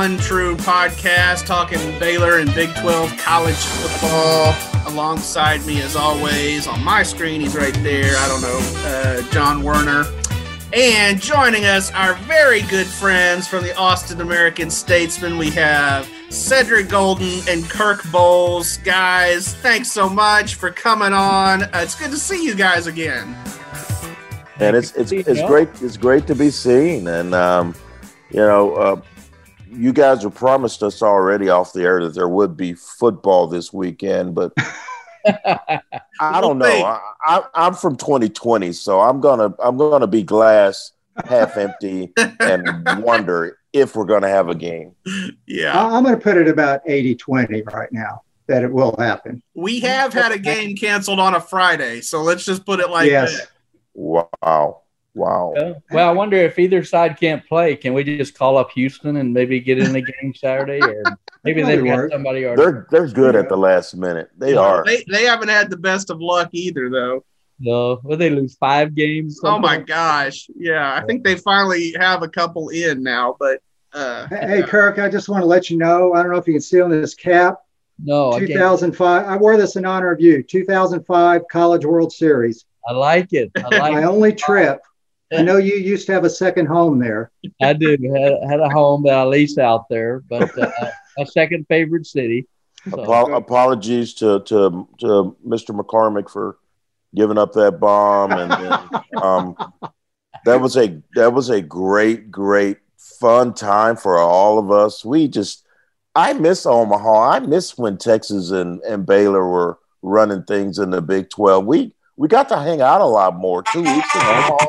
back One True Podcast, talking Baylor and Big 12 college football. Alongside me, as always, on my screen, he's right there. I don't know, uh, John Werner. And joining us, our very good friends from the Austin American Statesman, we have Cedric Golden and Kirk Bohls. Guys, thanks so much for coming on. Uh, it's good to see you guys again. And it's it's it's great it's great to be seen, and um, you know, uh, you guys have promised us already off the air that there would be football this weekend, but I don't know. I, am from 2020, so I'm gonna I'm gonna be glass half empty and wonder if we're gonna have a game. Yeah, I'm gonna put it about 80-20 right now that it will happen. We have had a game canceled on a Friday, so let's just put it like yes. that. Wow. Wow. well, I wonder if either side can't play, can we just call up Houston and maybe get in the game Saturday, or maybe they've got somebody already. They're they're good at the last minute. They are. They they haven't had the best of luck either, though. No, well, they lose five games. Oh my gosh! Yeah, I think they finally have a couple in now. But uh, hey, Kirk, I just want to let you know. I don't know if you can see on this cap. No, 2005. I, I wore this in honor of you. 2005 College World Series. I like it. I like my only trip. I know you used to have a second home there. I do. Had, had a home that I leased out there, but uh, a second favorite city. So. apologies to, to to Mr. McCormick for giving up that bomb, and, and um, that was a that was a great, great, fun time for all of us. We just, I miss Omaha. I miss when Texas and and Baylor were running things in the Big Twelve. We we got to hang out a lot more. Two weeks in Omaha.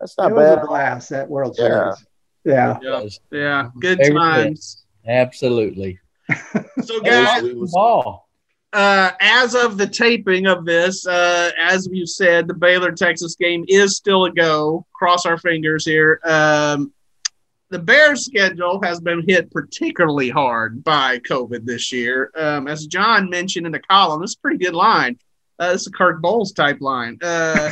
That's not it bad. Was blast that World Series. Yeah. Yeah. yeah. yeah. Good times. Absolutely. so guys, uh, as of the taping of this, uh, as you said, the Baylor Texas game is still a go. Cross our fingers here. Um, the Bears' schedule has been hit particularly hard by COVID this year. Um, as John mentioned in the column, it's a pretty good line. Uh, this is a Kirk Bohls type line. Uh,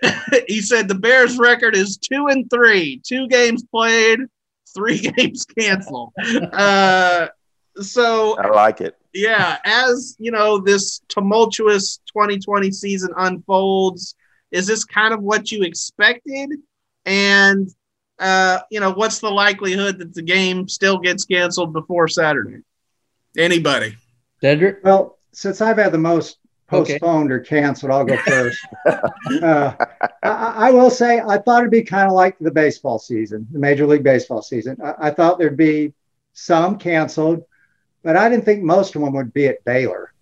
he said the Bears' record is two and three, two games played, three games canceled. Uh, so I like it. Yeah, as you know, this tumultuous 2020 season unfolds, is this kind of what you expected? And uh, you know, what's the likelihood that the game still gets canceled before Saturday? Anybody? Cedric? Well, since I've had the most postponed okay. or canceled. I'll go first. uh, I, I, will say I thought it'd be kind of like the baseball season, the Major League Baseball season. I, I, thought there'd be some canceled, but I didn't think most of them would be at Baylor.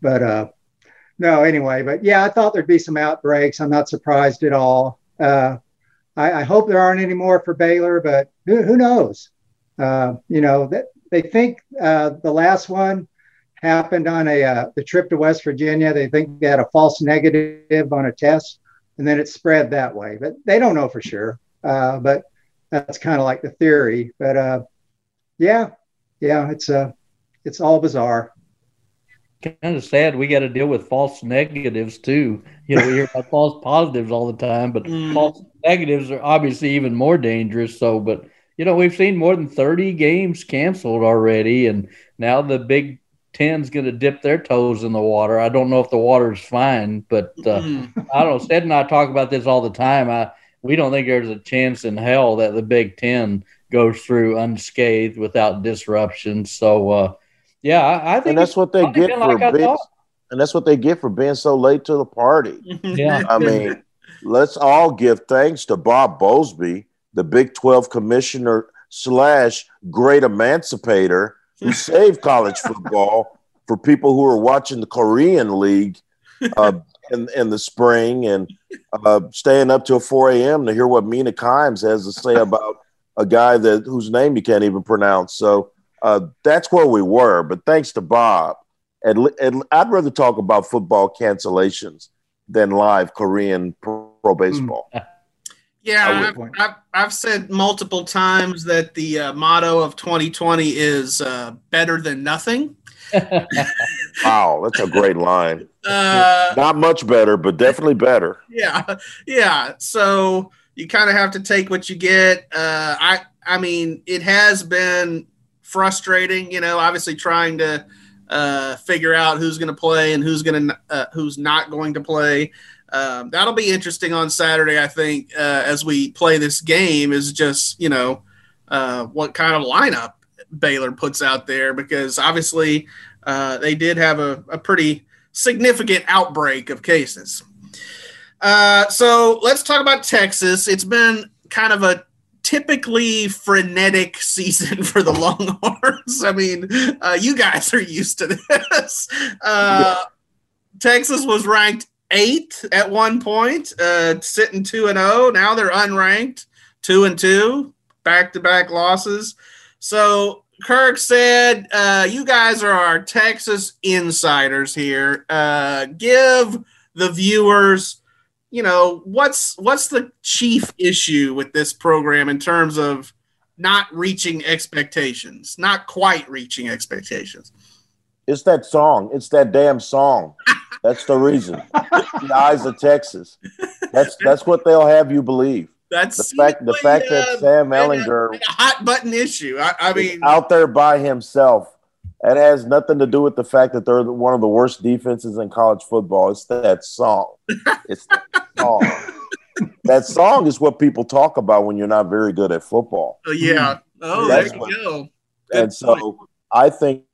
But uh, no, anyway. But yeah, I thought there'd be some outbreaks. I'm not surprised at all. Uh, I, I, hope there aren't any more for Baylor, but who, who knows? Uh, you know, that they think uh, the last one happened on a uh, the trip to West Virginia. They think they had a false negative on a test, and then it spread that way. But they don't know for sure. Uh, but that's kind of like the theory. But uh, yeah, yeah, it's uh, it's all bizarre. Kind of sad. We got to deal with false negatives too. You know, we hear about false positives all the time, but mm. false negatives are obviously even more dangerous. So, but you know, we've seen more than 30 games canceled already, and now the big 10's going to dip their toes in the water. I don't know if the water's fine, but uh, mm. I don't know. Stead and I talk about this all the time. I we don't think there's a chance in hell that the Big Ten goes through unscathed without disruption. So, uh, yeah, I, I, think and that's what they get for like being, and that's what they get for being so late to the party. yeah, I mean, let's all give thanks to Bob Bowlsby, the Big Twelve commissioner slash great emancipator who saved college football for people who are watching the Korean League uh, in, in the spring and uh, staying up till 4 a.m. to hear what Mina Kimes has to say about a guy that whose name you can't even pronounce. So uh, that's where we were. But thanks to Bob, and, and I'd rather talk about football cancellations than live Korean pro, pro baseball. Yeah, I've, I've, I've, said multiple times that the uh, motto of 2020 is uh, better than nothing. wow, that's a great line. Uh, Not much better, but definitely better. Yeah, yeah. So you kind of have to take what you get. Uh, I I mean, it has been frustrating. You know, obviously trying to uh, figure out who's going to play and who's going to uh, who's not going to play. Um, that'll be interesting on Saturday, I think, uh, as we play this game. Is just you know uh, what kind of lineup Baylor puts out there because obviously uh, they did have a, a, pretty significant outbreak of cases. Uh, so let's talk about Texas. It's been kind of a typically frenetic season for the Longhorns. I mean, uh, you guys are used to this. Uh, yeah. Texas was ranked eight at one point, uh, sitting two and zero. Oh. Now they're unranked, two and two, back to back losses. So Kirk said, uh, "You guys are our Texas insiders here. Uh, give the viewers." you know what's what's the chief issue with this program in terms of not reaching expectations not quite reaching expectations it's that song it's that damn song that's the reason the eyes of texas that's that's what they'll have you believe that's the fact the fact that uh, sam ehlinger a, a hot button issue i, I mean out there by himself it has nothing to do with the fact that they're one of the worst defenses in college football. It's that song. It's that song. that song is what people talk about when you're not very good at football. Oh, yeah. Oh, That's there you what, go. Good and so. I think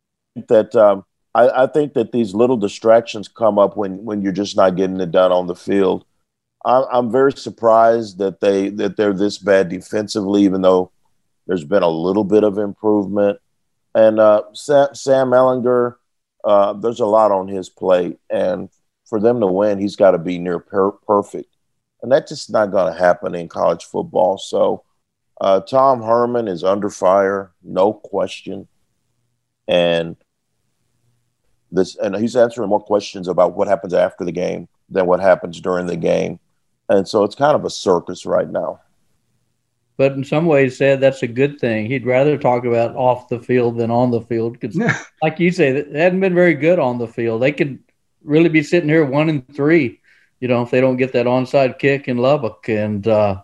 that um, I, I, think that these little distractions come up when when you're just not getting it done on the field. I'm, I'm very surprised that they that they're this bad defensively, even though there's been a little bit of improvement. And uh, Sam, Sam Ehlinger, uh, there's a lot on his plate, and for them to win, he's got to be near per- perfect, and that's just not going to happen in college football. So, uh, Tom Herman is under fire, no question, and this, and he's answering more questions about what happens after the game than what happens during the game, and so it's kind of a circus right now but in some ways said that's a good thing. He'd rather talk about off the field than on the field because, like you say, they hadn't been very good on the field. They could really be sitting here one and three, you know, if they don't get that onside kick in Lubbock. And uh,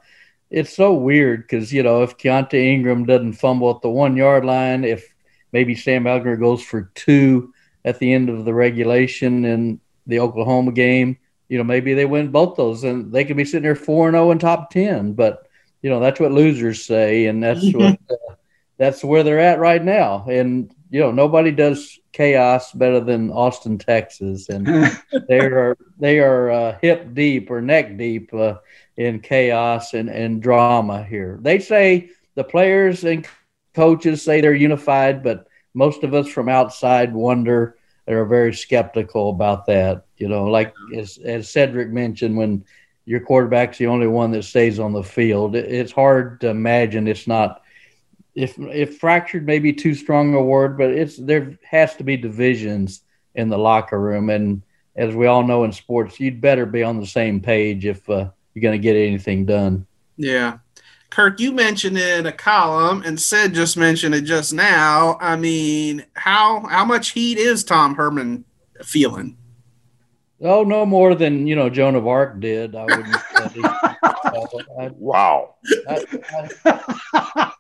it's so weird because you know if Keaontay Ingram doesn't fumble at the one yard line, if maybe Sam Ehlinger goes for two at the end of the regulation in the Oklahoma game, you know, maybe they win both those and they could be sitting there four and zero oh in top ten, but you know that's what losers say, and that's what uh, that's where they're at right now. And you know nobody does chaos better than Austin, Texas, and they are they are uh, hip deep or neck deep uh, in chaos and and drama here. They say the players and coaches say they're unified, but most of us from outside wonder and are very skeptical about that. You know, like as as Cedric mentioned when your quarterback's the only one that stays on the field. It's hard to imagine it's not. If if fractured may be too strong a word, but it's there has to be divisions in the locker room, and as we all know in sports, you'd better be on the same page if uh, you're going to get anything done. Yeah. Kirk, you mentioned it in a column, and Ced just mentioned it just now. I mean, how how much heat is Tom Herman feeling? Oh, no more than you know Joan of Arc did. I wouldn't. I'd, wow. I,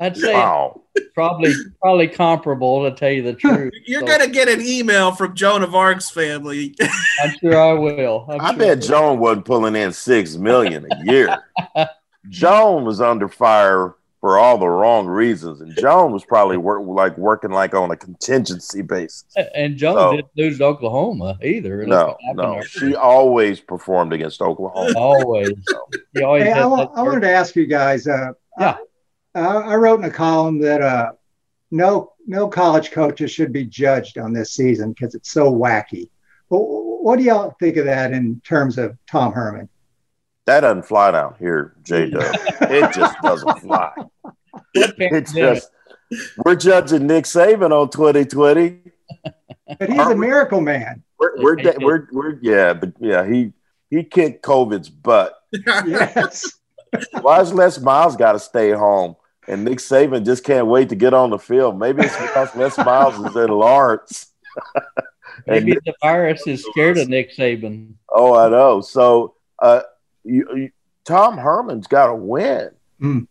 would say wow. probably probably comparable to tell you the truth. You're so, gonna get an email from Joan of Arc's family. I'm sure I will. I'm i sure bet Joan wasn't pulling in six million a year. Joan was under fire for all the wrong reasons. And Joan was probably work, like working like on a contingency basis. And Joan so, didn't lose to Oklahoma either. No, no, she always performed against Oklahoma. Always. always hey, I, I wanted to ask you guys. Uh, yeah, I, I, wrote in a column that uh, no no college coaches should be judged on this season because it's so wacky. But what do y'all think of that in terms of Tom Herman? That doesn't fly down here, J Dub. it just doesn't fly. It's just we're judging Nick Saban on 2020. But he's a miracle man. We're we're, we're, we're yeah, but yeah, he he kicked COVID's butt. yes. Why has Les Miles got to stay home? And Nick Saban just can't wait to get on the field. Maybe it's because Les Miles is in Lawrence. Maybe the virus is scared of Nick Saban. Oh, I know. So uh, you, you, Tom Herman's got to win. Mm.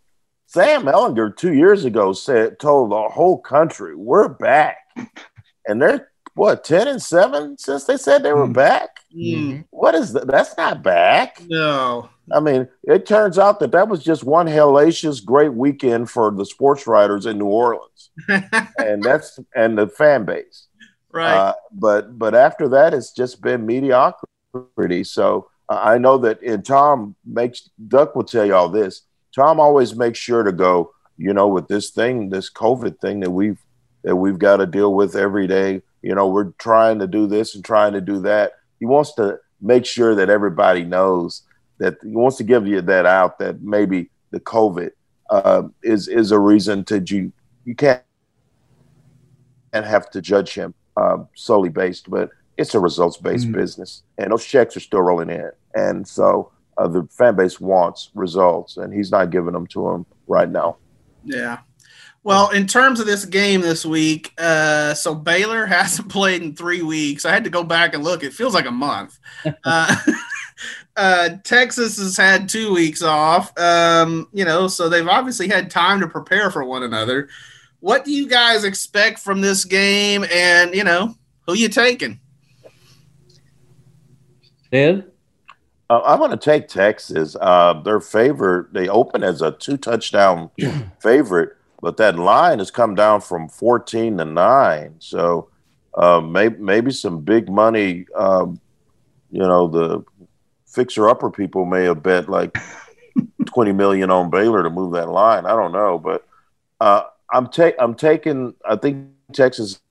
Sam Ehlinger two years ago said told the whole country we're back, and they're what ten and seven since they said they were mm. back. Mm. What is that? That's not back. No. I mean, it turns out that that was just one hellacious great weekend for the sports writers in New Orleans, and that's and the fan base. Right. Uh, but but after that, it's just been mediocrity. So I know that, and Tom makes Duck will tell you all this. Tom always makes sure to go, you know, with this thing, this COVID thing that we've that we've got to deal with every day. You know, we're trying to do this and trying to do that. He wants to make sure that everybody knows that he wants to give you that out that maybe the COVID uh, is is a reason to you you can't and have to judge him uh, solely based, but it's a results based mm-hmm. business, and those checks are still rolling in, and so uh, the fan base wants results, and he's not giving them to them right now. Yeah. Well, in terms of this game this week, uh, so Baylor hasn't played in three weeks. I had to go back and look. It feels like a month. Uh, uh, Texas has had two weeks off. Um, you know, so they've obviously had time to prepare for one another. What do you guys expect from this game? And you know, who you taking? Ed? Uh, I'm going to take Texas. Uh, their favorite, they open as a two touchdown favorite, but that line has come down from 14 to 9. So uh, maybe, maybe some big money, um, you know, the fixer upper people may have bet like 20 million on Baylor to move that line. I don't know, but uh, I'm, ta- I'm taking, I think Texas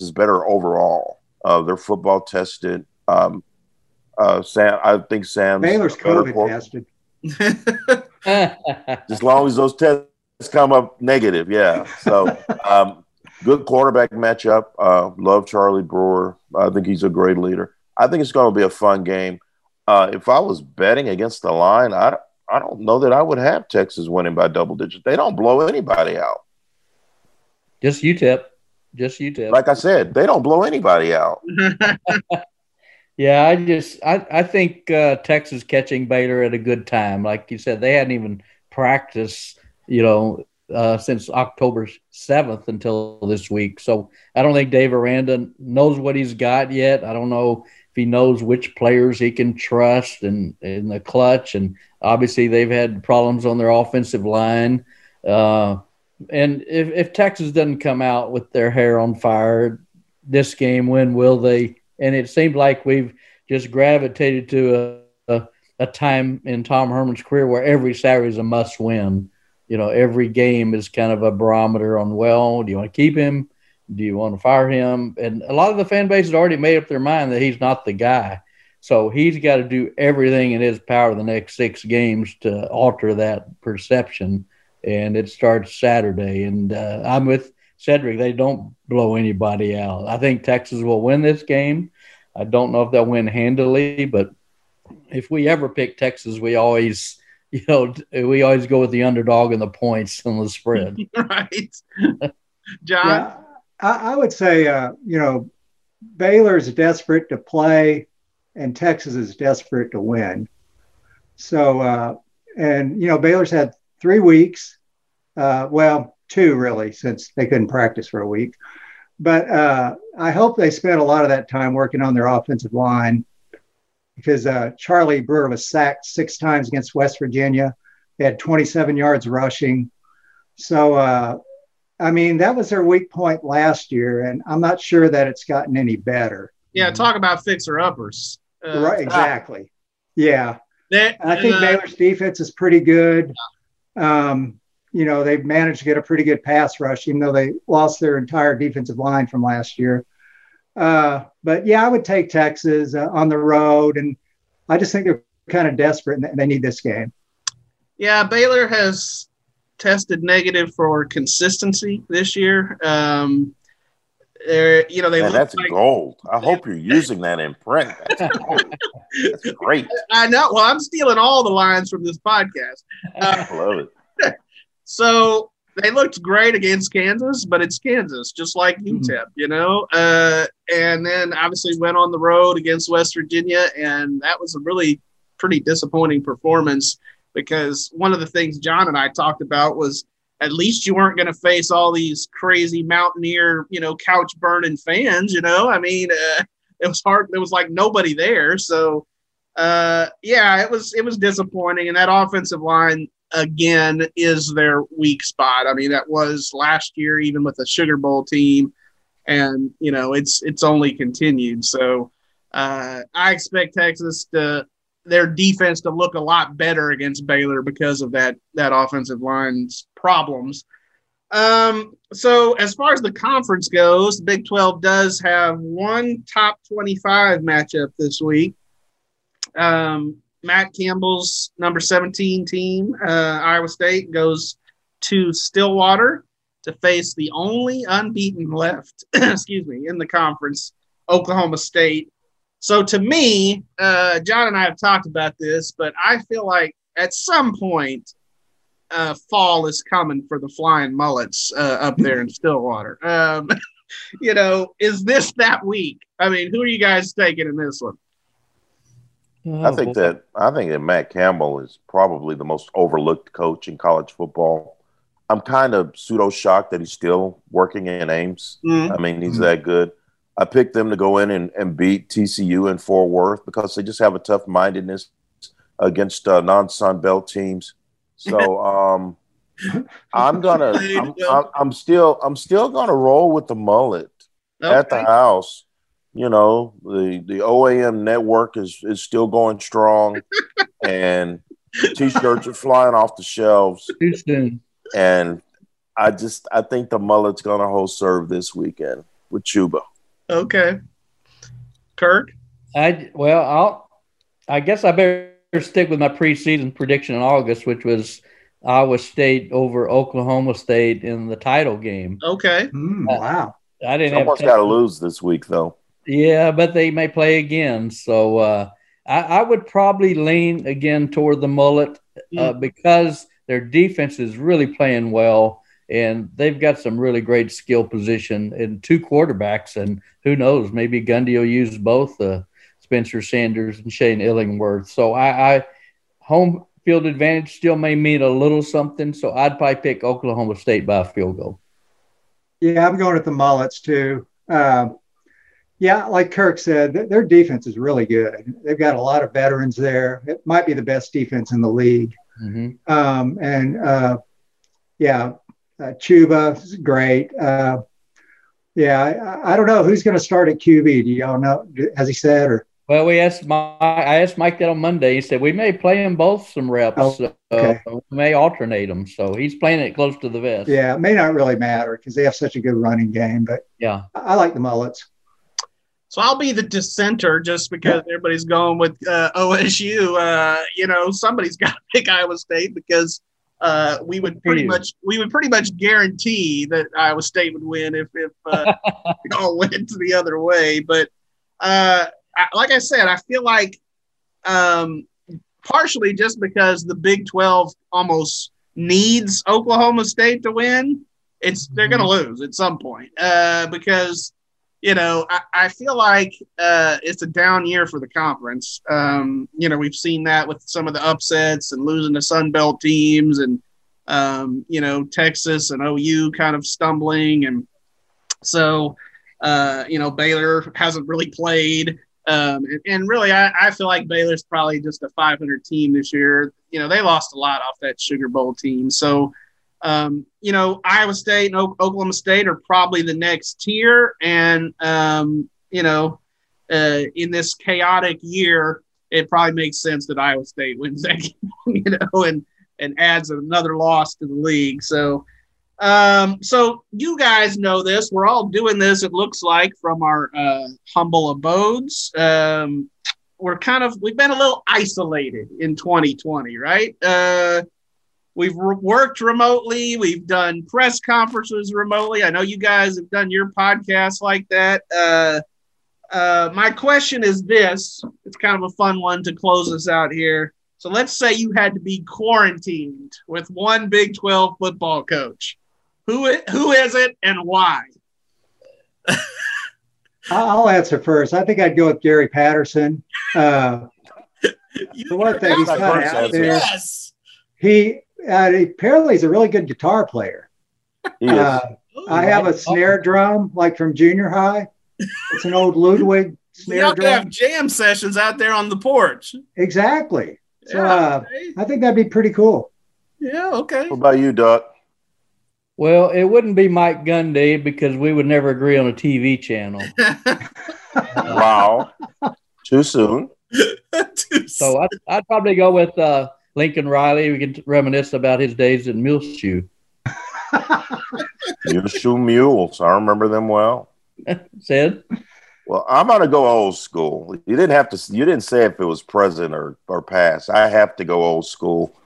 is better overall. Uh, they're football tested. Um, uh, Sam, I think Sam Baylor's COVID tested. as long as those tests come up negative, yeah. So, um, good quarterback matchup. Uh, love Charlie Brewer. I think he's a great leader. I think it's going to be a fun game. Uh, if I was betting against the line, I I don't know that I would have Texas winning by double digits. They don't blow anybody out. Just UTEP. Just UTEP. Like I said, they don't blow anybody out. Yeah, I just I I think uh, Texas catching Baylor at a good time. Like you said, they hadn't even practiced, you know, uh, since October seventh until this week. So I don't think Dave Aranda knows what he's got yet. I don't know if he knows which players he can trust and in the clutch. And obviously, they've had problems on their offensive line. Uh, and if, if Texas doesn't come out with their hair on fire this game, when will they? And it seemed like we've just gravitated to a, a, a time in Tom Herman's career where every Saturday is a must win. You know, every game is kind of a barometer on, well, do you want to keep him? Do you want to fire him? And a lot of the fan base has already made up their mind that he's not the guy. So he's got to do everything in his power the next six games to alter that perception. And it starts Saturday. And uh, I'm with Cedric. They don't blow anybody out. I think Texas will win this game. I don't know if they'll win handily, but if we ever pick Texas, we always, you know, we always go with the underdog and the points on the spread. right. John? Yeah, I, I, would say, uh, you know, Baylor's desperate to play and Texas is desperate to win. So, uh, and, you know, Baylor's had three weeks, uh, well, two really, since they couldn't practice for a week. But uh, I hope they spent a lot of that time working on their offensive line because uh, Charlie Brewer was sacked six times against West Virginia. They had 27 yards rushing. So, uh, I mean, that was their weak point last year, and I'm not sure that it's gotten any better. Yeah, talk about fixer uppers. Uh, right, exactly. Yeah. That, I think uh, Baylor's defense is pretty good. Um, you know, they've managed to get a pretty good pass rush, even though they lost their entire defensive line from last year. Uh, but yeah, I would take Texas uh, on the road, and I just think they're kind of desperate and they need this game. Yeah, Baylor has tested negative for consistency this year. Um, you know, they Man, that's like, gold. I hope you're using that in print. That's, that's great. I know. Well, I'm stealing all the lines from this podcast. Uh, I love it. So they looked great against Kansas, but it's Kansas, just like UTEP, mm-hmm. you know. Uh, and then obviously went on the road against West Virginia, and that was a really pretty disappointing performance. because one of the things John and I talked about was at least you weren't going to face all these crazy mountaineer, you know, couch burning fans. You know, I mean, uh, it was hard. There was like nobody there, so uh, yeah, it was it was disappointing. And that offensive line again is their weak spot. I mean, that was last year, even with the Sugar Bowl team, and you know, it's it's only continued. So uh, I expect Texas to their defense to look a lot better against Baylor because of that that offensive line's problems. Um, so as far as the conference goes, Big 12 does have one top 25 matchup this week. Um, Matt Campbell's number 17 team, uh, Iowa State, goes to Stillwater to face the only unbeaten left, excuse me, in the conference, Oklahoma State. So to me, uh, John and I have talked about this, but I feel like at some point, uh, fall is coming for the flying mullets uh, up there in Stillwater. Um, you know, is this that week? I mean, who are you guys taking in this one? Oh, I think that I think that Matt Campbell is probably the most overlooked coach in college football. I'm kind of pseudo shocked that he's still working in Ames. Mm-hmm. I mean, he's mm-hmm. that good. I picked them to go in and, and beat TCU in Fort Worth because they just have a tough mindedness against uh, non Sun Belt teams. So um, I'm gonna I'm, I'm, I'm, still I'm still gonna roll with the mullet okay. at the house you know the the OAM network is is still going strong, and t-shirts are flying off the shelves. Houston. And I just I think the mullet's gonna hold serve this weekend with Chuba. Okay, Kirk. I well I'll I guess I better stick with my preseason prediction in August, which was Iowa State over Oklahoma State in the title game. Okay. Mm, wow. I didn't. Someone's got to lose this week, though. Yeah, but they may play again. So uh, I, I, would probably lean again toward the mullet uh, mm. because their defense is really playing well, and they've got some really great skill position and two quarterbacks. And who knows, maybe Gundy will use both uh, Spencer Sanders and Shane Illingworth. So I, I home field advantage still may mean a little something. So I'd probably pick Oklahoma State by a field goal. Yeah, I'm going with the mullets too. Um, yeah, like Kirk said, th- their defense is really good. They've got a lot of veterans there. It might be the best defense in the league. Mm-hmm. Um, and uh, yeah, uh, Chuba is great. Uh, yeah, I, I, don't know who's going to start at QB. Do y'all know? Has he said or? Well, we asked Mike. I asked Mike that on Monday. He said we may play him both some reps. Oh, okay. Uh, we may alternate them. So he's playing it close to the vest. Yeah, it may not really matter because they have such a good running game. But yeah, I, I like the mullets. So I'll be the dissenter just because everybody's going with uh, OSU. Uh, you know, somebody's got to pick Iowa State because uh, we would pretty much we would pretty much guarantee that Iowa State would win if if uh, it all went the other way. But uh, I, like I said, I feel like um, partially just because the Big Twelve almost needs Oklahoma State to win. It's they're going to mm-hmm. lose at some point uh, because you know, I, I feel like uh, it's a down year for the conference. Um, you know, we've seen that with some of the upsets and losing to Sun Belt teams and, um, you know, Texas and OU kind of stumbling. And so, uh, you know, Baylor hasn't really played. Um, and, and, really, I, I feel like Baylor's probably just a 500 team this year. You know, they lost a lot off that Sugar Bowl team. So, um, you know, Iowa State and Oklahoma State are probably the next tier. And, um, you know, uh, in this chaotic year, it probably makes sense that Iowa State wins that game, you know, and, and adds another loss to the league. So, um, so you guys know this. We're all doing this, it looks like, from our uh, humble abodes. Um, we're kind of, we've been a little isolated in 2020, right? Uh, We've re- worked remotely. We've done press conferences remotely. I know you guys have done your podcasts like that. Uh, uh, my question is this it's kind of a fun one to close us out here. So let's say you had to be quarantined with one Big 12 football coach. Who, who is it and why? I'll answer first. I think I'd go with Gary Patterson. Uh, for one thing, he's kind of out there. Yes. he uh, apparently he's a really good guitar player. Uh, I have a snare drum like from junior high. It's an old Ludwig snare Y'all drum. have jam sessions out there on the porch. Exactly. So Yeah, uh. I think that'd be pretty cool. Yeah, okay. What about you, Duck? Well, it wouldn't be Mike Gundy because we would never agree on a TV channel. Wow. Too soon. So I'd, I'd probably go with uh, Lincoln Riley. We can reminisce about his days in Muleshoe. Your shoe mules. I remember them well. Said, Well, I'm gonna go old school. You didn't have to. You didn't say if it was present or or past. I have to go old school.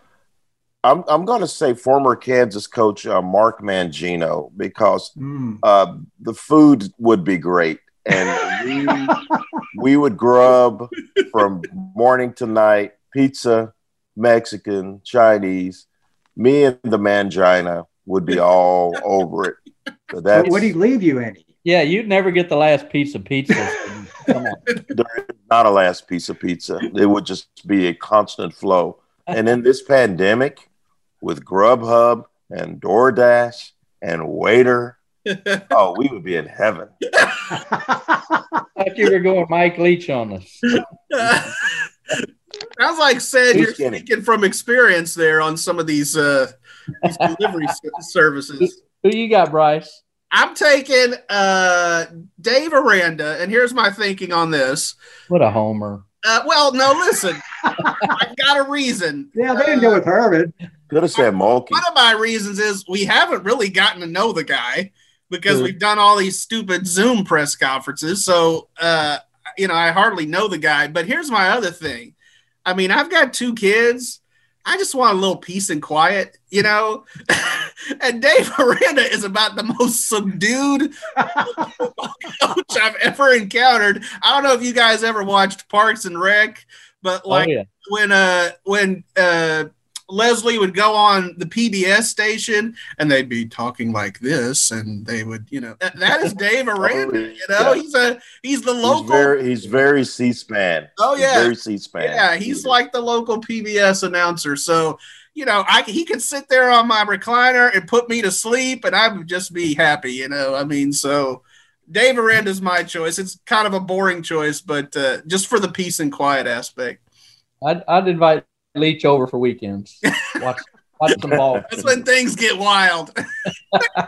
I'm I'm gonna say former Kansas coach uh, Mark Mangino because Mm. uh, the food would be great, and we we would grub from morning to night. Pizza, Mexican, Chinese. Me and the mangina would be all over it. So But that's would he leave you any? yeah, you'd never get the last piece of pizza. Come on. there is not a last piece of pizza. It would just be a constant flow. And in this pandemic, with Grubhub and DoorDash and Waitr, oh, we would be in heaven. thought you were going Mike Leach on us. Sounds like said Too you're skinny. speaking from experience there on some of these uh these delivery services. Who you got, Bryce? I'm taking uh Dave Aranda, and here's my thinking on this. What a homer. Uh, well, no, listen, I've got a reason. yeah, they didn't go with Herman. Could have said Mulkey. One of my reasons is we haven't really gotten to know the guy because Good. we've done all these stupid Zoom press conferences. So, uh, you know, I hardly know the guy. But here's my other thing. I mean, I've got two kids. I just want a little peace and quiet, you know. and Dave Aranda is about the most subdued coach I've ever encountered. I don't know if you guys ever watched Parks and Rec, but like oh, yeah. when uh when uh Leslie would go on the PBS station and they'd be talking like this, and they would, you know, that, that is Dave Aranda. You know, Yeah. he's a he's the He's local. very, he's very C-SPAN. Oh, He's yeah. very C-SPAN. yeah, he's like the local PBS announcer. So, you know, I he could sit there on my recliner and put me to sleep, and I would just be happy. You know, I mean, so. Dave Aranda's my choice. It's kind of a boring choice, but uh, just for the peace and quiet aspect. I'd, I'd invite Leach over for weekends. Watch, watch some ball. That's when things get wild. and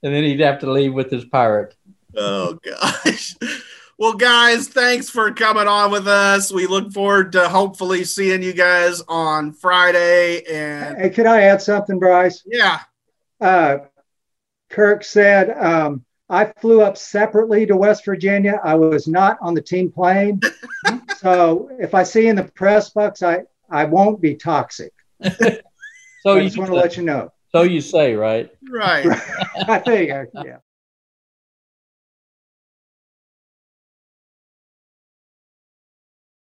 then he'd have to leave with his pirate. Oh gosh. Well, guys, thanks for coming on with us. We look forward to hopefully seeing you guys on Friday. And Hey, could I add something, Bryce? yeah, Uh, Kirk said, um, I flew up separately to West Virginia. I was not on the team plane. so if I see in the press box, I, I won't be toxic. So I just want to let you know. so you say, right? right. I think, yeah.